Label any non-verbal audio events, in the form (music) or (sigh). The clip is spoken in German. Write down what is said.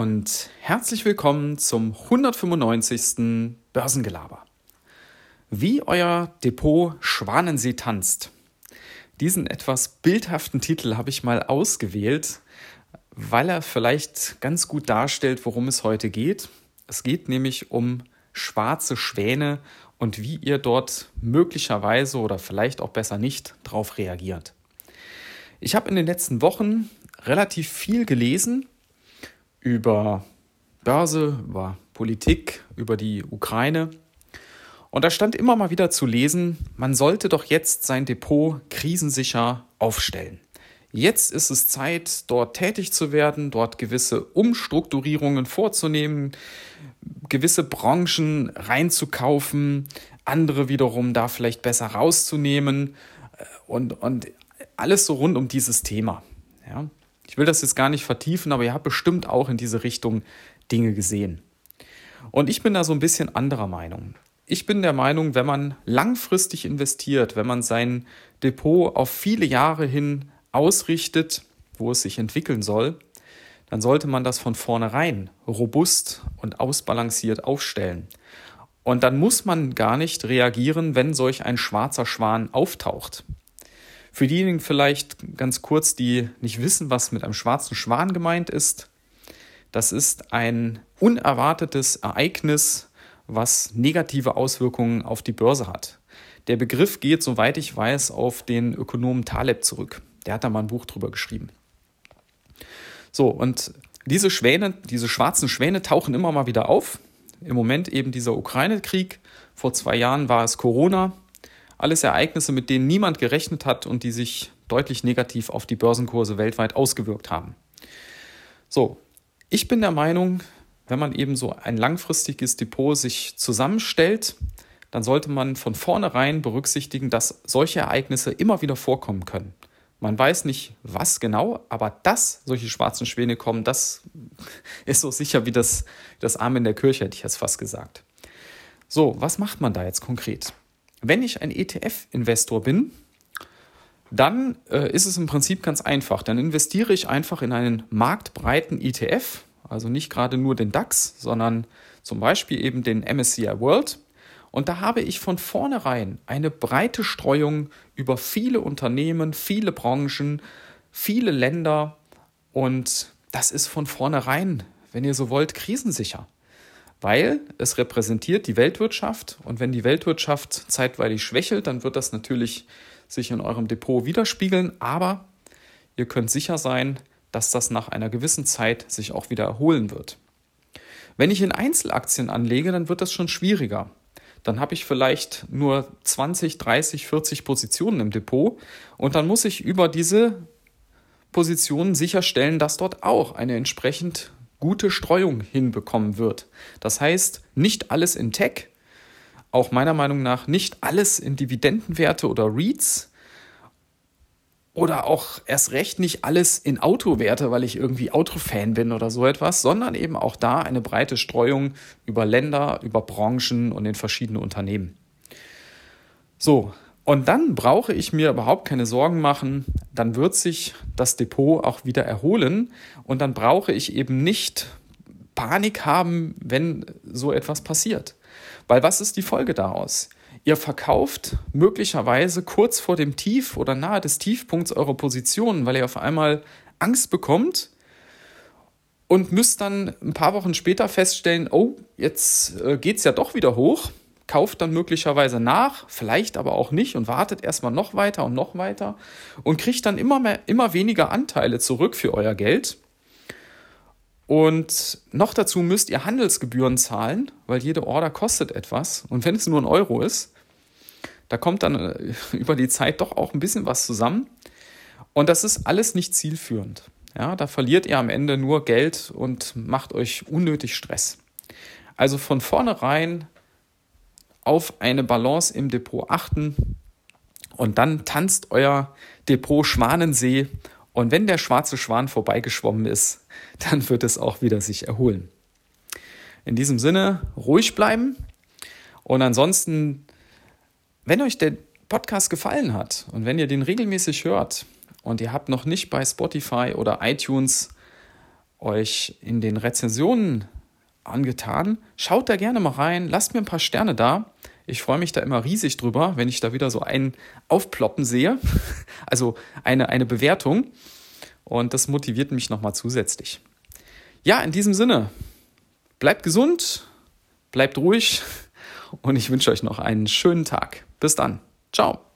und herzlich willkommen zum 195. Börsengelaber. Wie euer Depot Schwanensee tanzt. Diesen etwas bildhaften Titel habe ich mal ausgewählt, weil er vielleicht ganz gut darstellt, worum es heute geht. Es geht nämlich um schwarze Schwäne und wie ihr dort möglicherweise oder vielleicht auch besser nicht drauf reagiert. Ich habe in den letzten Wochen relativ viel gelesen über Börse, über Politik, über die Ukraine. Und da stand immer mal wieder zu lesen, man sollte doch jetzt sein Depot krisensicher aufstellen. Jetzt ist es Zeit, dort tätig zu werden, dort gewisse Umstrukturierungen vorzunehmen, gewisse Branchen reinzukaufen, andere wiederum da vielleicht besser rauszunehmen und, und alles so rund um dieses Thema. Ja. Ich will das jetzt gar nicht vertiefen, aber ihr habt bestimmt auch in diese Richtung Dinge gesehen. Und ich bin da so ein bisschen anderer Meinung. Ich bin der Meinung, wenn man langfristig investiert, wenn man sein Depot auf viele Jahre hin ausrichtet, wo es sich entwickeln soll, dann sollte man das von vornherein robust und ausbalanciert aufstellen. Und dann muss man gar nicht reagieren, wenn solch ein schwarzer Schwan auftaucht. Für diejenigen vielleicht ganz kurz, die nicht wissen, was mit einem schwarzen Schwan gemeint ist. Das ist ein unerwartetes Ereignis, was negative Auswirkungen auf die Börse hat. Der Begriff geht, soweit ich weiß, auf den Ökonomen Taleb zurück. Der hat da mal ein Buch drüber geschrieben. So, und diese Schwäne, diese schwarzen Schwäne tauchen immer mal wieder auf. Im Moment eben dieser Ukraine-Krieg. Vor zwei Jahren war es Corona. Alles Ereignisse, mit denen niemand gerechnet hat und die sich deutlich negativ auf die Börsenkurse weltweit ausgewirkt haben. So, ich bin der Meinung, wenn man eben so ein langfristiges Depot sich zusammenstellt, dann sollte man von vornherein berücksichtigen, dass solche Ereignisse immer wieder vorkommen können. Man weiß nicht, was genau, aber dass solche schwarzen Schwäne kommen, das (laughs) ist so sicher wie das, das Arm in der Kirche, hätte ich jetzt fast gesagt. So, was macht man da jetzt konkret? Wenn ich ein ETF-Investor bin, dann äh, ist es im Prinzip ganz einfach. Dann investiere ich einfach in einen marktbreiten ETF, also nicht gerade nur den DAX, sondern zum Beispiel eben den MSCI World. Und da habe ich von vornherein eine breite Streuung über viele Unternehmen, viele Branchen, viele Länder. Und das ist von vornherein, wenn ihr so wollt, krisensicher weil es repräsentiert die Weltwirtschaft und wenn die Weltwirtschaft zeitweilig schwächelt, dann wird das natürlich sich in eurem Depot widerspiegeln, aber ihr könnt sicher sein, dass das nach einer gewissen Zeit sich auch wieder erholen wird. Wenn ich in Einzelaktien anlege, dann wird das schon schwieriger. Dann habe ich vielleicht nur 20, 30, 40 Positionen im Depot und dann muss ich über diese Positionen sicherstellen, dass dort auch eine entsprechend gute Streuung hinbekommen wird. Das heißt, nicht alles in Tech, auch meiner Meinung nach nicht alles in Dividendenwerte oder REITs oder auch erst recht nicht alles in Autowerte, weil ich irgendwie Autofan bin oder so etwas, sondern eben auch da eine breite Streuung über Länder, über Branchen und in verschiedene Unternehmen. So, und dann brauche ich mir überhaupt keine Sorgen machen, dann wird sich das Depot auch wieder erholen und dann brauche ich eben nicht Panik haben, wenn so etwas passiert. Weil was ist die Folge daraus? Ihr verkauft möglicherweise kurz vor dem Tief oder nahe des Tiefpunkts eure Positionen, weil ihr auf einmal Angst bekommt und müsst dann ein paar Wochen später feststellen, oh, jetzt äh, geht es ja doch wieder hoch kauft dann möglicherweise nach, vielleicht aber auch nicht und wartet erstmal noch weiter und noch weiter und kriegt dann immer, mehr, immer weniger Anteile zurück für euer Geld. Und noch dazu müsst ihr Handelsgebühren zahlen, weil jede Order kostet etwas. Und wenn es nur ein Euro ist, da kommt dann äh, (laughs) über die Zeit doch auch ein bisschen was zusammen. Und das ist alles nicht zielführend. Ja, da verliert ihr am Ende nur Geld und macht euch unnötig Stress. Also von vornherein auf eine Balance im Depot achten und dann tanzt euer Depot Schwanensee und wenn der schwarze Schwan vorbeigeschwommen ist, (laughs) dann wird es auch wieder sich erholen. In diesem Sinne ruhig bleiben und ansonsten, wenn euch der Podcast gefallen hat und wenn ihr den regelmäßig hört und ihr habt noch nicht bei Spotify oder iTunes euch in den Rezensionen angetan. Schaut da gerne mal rein, lasst mir ein paar Sterne da. Ich freue mich da immer riesig drüber, wenn ich da wieder so einen aufploppen sehe. (laughs) Also eine, eine Bewertung. Und das motiviert mich nochmal zusätzlich. Ja, in diesem Sinne, bleibt gesund, bleibt ruhig (laughs) und ich wünsche euch noch einen schönen Tag. Bis dann. Ciao.